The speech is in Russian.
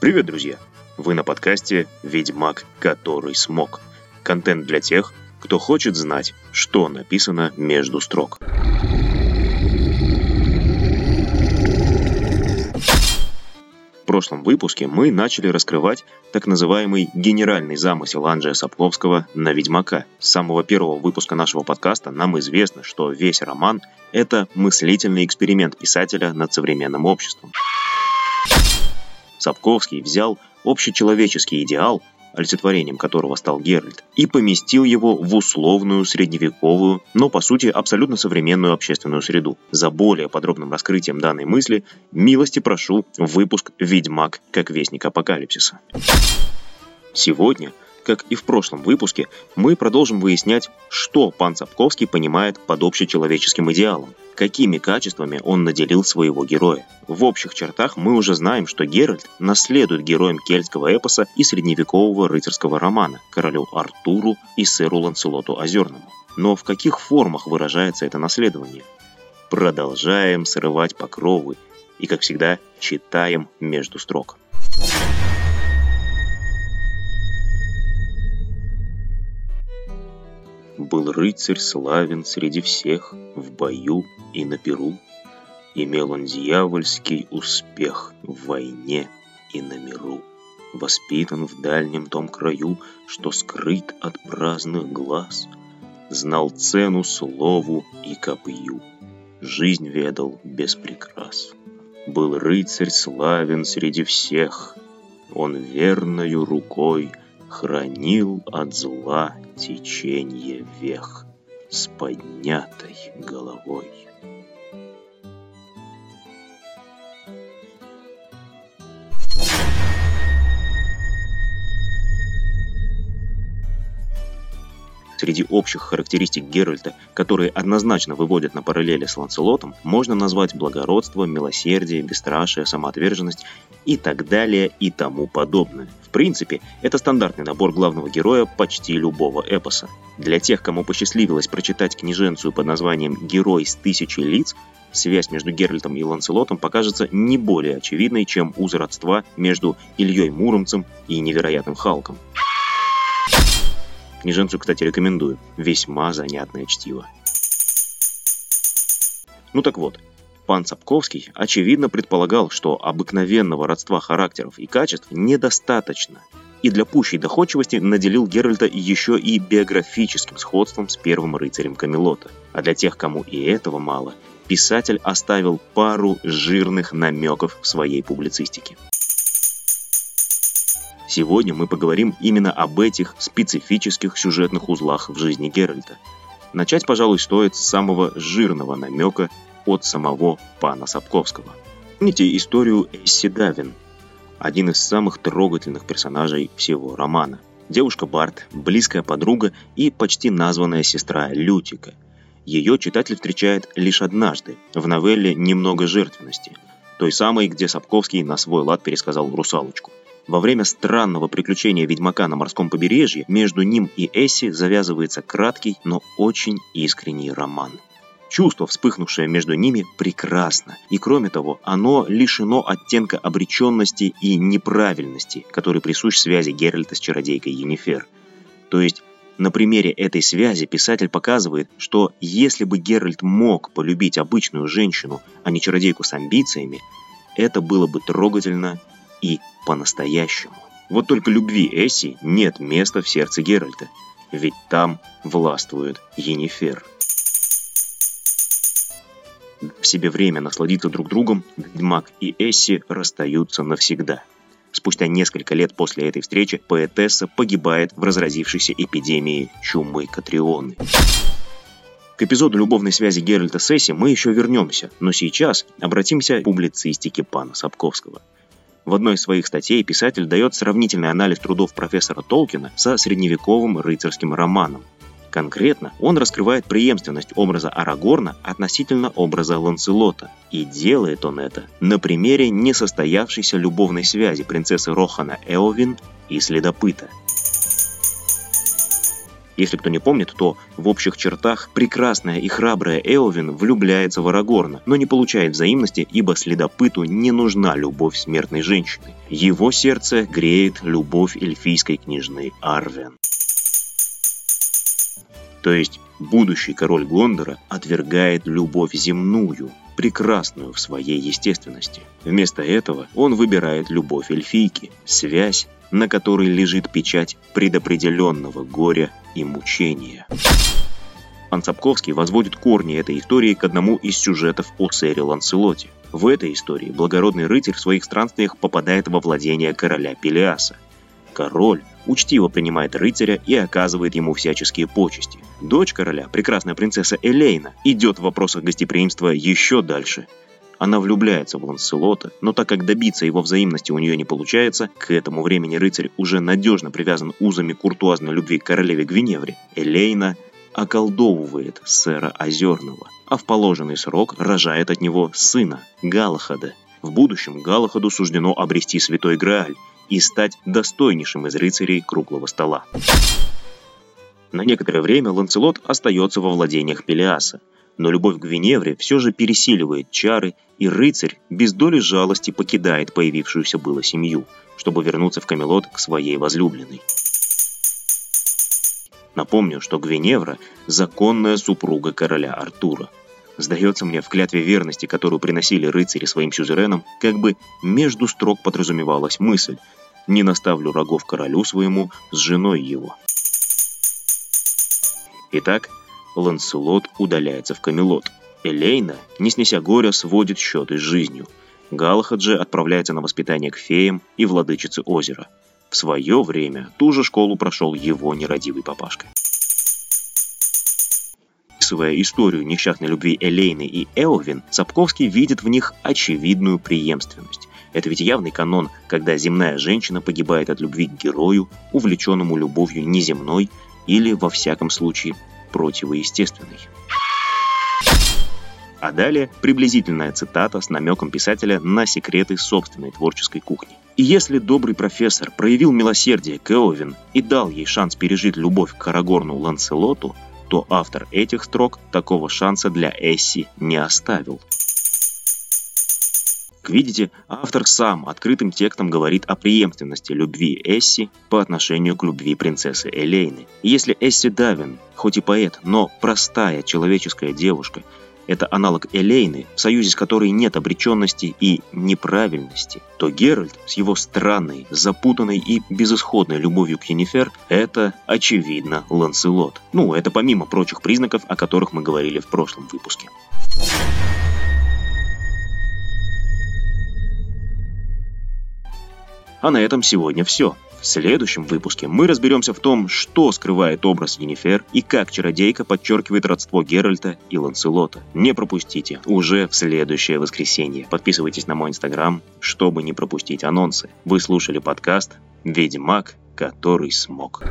Привет, друзья! Вы на подкасте «Ведьмак, который смог». Контент для тех, кто хочет знать, что написано между строк. В прошлом выпуске мы начали раскрывать так называемый генеральный замысел Анджея Сапковского на «Ведьмака». С самого первого выпуска нашего подкаста нам известно, что весь роман – это мыслительный эксперимент писателя над современным обществом. Сапковский взял общечеловеческий идеал, олицетворением которого стал Геральт, и поместил его в условную средневековую, но по сути абсолютно современную общественную среду. За более подробным раскрытием данной мысли милости прошу выпуск «Ведьмак как вестник апокалипсиса». Сегодня – как и в прошлом выпуске, мы продолжим выяснять, что пан Цапковский понимает под общечеловеческим идеалом, какими качествами он наделил своего героя. В общих чертах мы уже знаем, что Геральт наследует героям кельтского эпоса и средневекового рыцарского романа, королю Артуру и сэру Ланселоту Озерному. Но в каких формах выражается это наследование? Продолжаем срывать покровы и, как всегда, читаем между строк. Был рыцарь славен среди всех в бою и на перу. Имел он дьявольский успех в войне и на миру. Воспитан в дальнем том краю, что скрыт от праздных глаз, Знал цену слову и копью, жизнь ведал без прикрас. Был рыцарь славен среди всех, он верною рукой Хранил от зла течение вех с поднятой головой. Среди общих характеристик Геральта, которые однозначно выводят на параллели с Ланселотом, можно назвать благородство, милосердие, бесстрашие, самоотверженность и так далее и тому подобное. В принципе, это стандартный набор главного героя почти любого эпоса. Для тех, кому посчастливилось прочитать книженцию под названием «Герой с тысячей лиц», связь между Геральтом и Ланселотом покажется не более очевидной, чем узы родства между Ильей Муромцем и невероятным Халком. Книженцу, кстати, рекомендую. Весьма занятное чтиво. Ну так вот, пан Цапковский очевидно предполагал, что обыкновенного родства характеров и качеств недостаточно, и для пущей доходчивости наделил Геральта еще и биографическим сходством с первым рыцарем Камелота. А для тех, кому и этого мало, писатель оставил пару жирных намеков в своей публицистике. Сегодня мы поговорим именно об этих специфических сюжетных узлах в жизни Геральта. Начать, пожалуй, стоит с самого жирного намека от самого пана Сапковского. Помните историю Эсси Давин, один из самых трогательных персонажей всего романа. Девушка Барт, близкая подруга и почти названная сестра Лютика. Ее читатель встречает лишь однажды, в новелле «Немного жертвенности», той самой, где Сапковский на свой лад пересказал «Русалочку». Во время странного приключения ведьмака на морском побережье между ним и Эсси завязывается краткий, но очень искренний роман. Чувство, вспыхнувшее между ними, прекрасно, и кроме того, оно лишено оттенка обреченности и неправильности, который присущ связи Геральта с чародейкой Енифер. То есть на примере этой связи писатель показывает, что если бы Геральт мог полюбить обычную женщину, а не чародейку с амбициями, это было бы трогательно и по-настоящему. Вот только любви Эсси нет места в сердце Геральта, ведь там властвует Енифер. В себе время насладиться друг другом, Ведьмак и Эсси расстаются навсегда. Спустя несколько лет после этой встречи поэтесса погибает в разразившейся эпидемии чумы Катрионы. К эпизоду любовной связи Геральта с Эсси мы еще вернемся, но сейчас обратимся к публицистике пана Сапковского – в одной из своих статей писатель дает сравнительный анализ трудов профессора Толкина со средневековым рыцарским романом. Конкретно он раскрывает преемственность образа Арагорна относительно образа Ланселота. И делает он это на примере несостоявшейся любовной связи принцессы Рохана Эовин и следопыта. Если кто не помнит, то в общих чертах прекрасная и храбрая Эовин влюбляется в Арагорна, но не получает взаимности, ибо следопыту не нужна любовь смертной женщины. Его сердце греет любовь эльфийской княжны Арвен. То есть будущий король Гондора отвергает любовь земную, прекрасную в своей естественности. Вместо этого он выбирает любовь эльфийки, связь, на которой лежит печать предопределенного горя и мучения. Пан Цапковский возводит корни этой истории к одному из сюжетов о сэре Ланселоте. В этой истории благородный рыцарь в своих странствиях попадает во владение короля Пелиаса. Король учтиво принимает рыцаря и оказывает ему всяческие почести. Дочь короля, прекрасная принцесса Элейна, идет в вопросах гостеприимства еще дальше. Она влюбляется в Ланселота, но так как добиться его взаимности у нее не получается, к этому времени рыцарь уже надежно привязан узами куртуазной любви к королеве Гвиневре, Элейна околдовывает сэра Озерного, а в положенный срок рожает от него сына, Галахада. В будущем Галахаду суждено обрести святой Грааль и стать достойнейшим из рыцарей круглого стола. На некоторое время Ланцелот остается во владениях Пелиаса, но любовь к Гвиневре все же пересиливает чары, и рыцарь без доли жалости покидает появившуюся было семью, чтобы вернуться в Камелот к своей возлюбленной. Напомню, что Гвиневра – законная супруга короля Артура. Сдается мне, в клятве верности, которую приносили рыцари своим сюзеренам, как бы между строк подразумевалась мысль «не наставлю рогов королю своему с женой его». Итак, Ланселот удаляется в Камелот. Элейна, не снеся горя, сводит счеты с жизнью. Галахад же отправляется на воспитание к феям и владычице озера. В свое время ту же школу прошел его нерадивый папашка. Описывая историю несчастной любви Элейны и Эовин, Сапковский видит в них очевидную преемственность. Это ведь явный канон, когда земная женщина погибает от любви к герою, увлеченному любовью неземной или, во всяком случае, противоестественной. А далее приблизительная цитата с намеком писателя на секреты собственной творческой кухни. И если добрый профессор проявил милосердие к Эовин и дал ей шанс пережить любовь к Арагорну Ланселоту, то автор этих строк такого шанса для Эсси не оставил. Видите, автор сам открытым текстом говорит о преемственности любви Эсси по отношению к любви принцессы Элейны. И если Эсси Давин, хоть и поэт, но простая человеческая девушка, это аналог Элейны, в союзе с которой нет обреченности и неправильности, то Геральт с его странной, запутанной и безысходной любовью к Енифер – это, очевидно, Ланселот. Ну, это помимо прочих признаков, о которых мы говорили в прошлом выпуске. А на этом сегодня все. В следующем выпуске мы разберемся в том, что скрывает образ Енифер и как чародейка подчеркивает родство Геральта и Ланселота. Не пропустите, уже в следующее воскресенье. Подписывайтесь на мой инстаграм, чтобы не пропустить анонсы. Вы слушали подкаст «Ведьмак, который смог».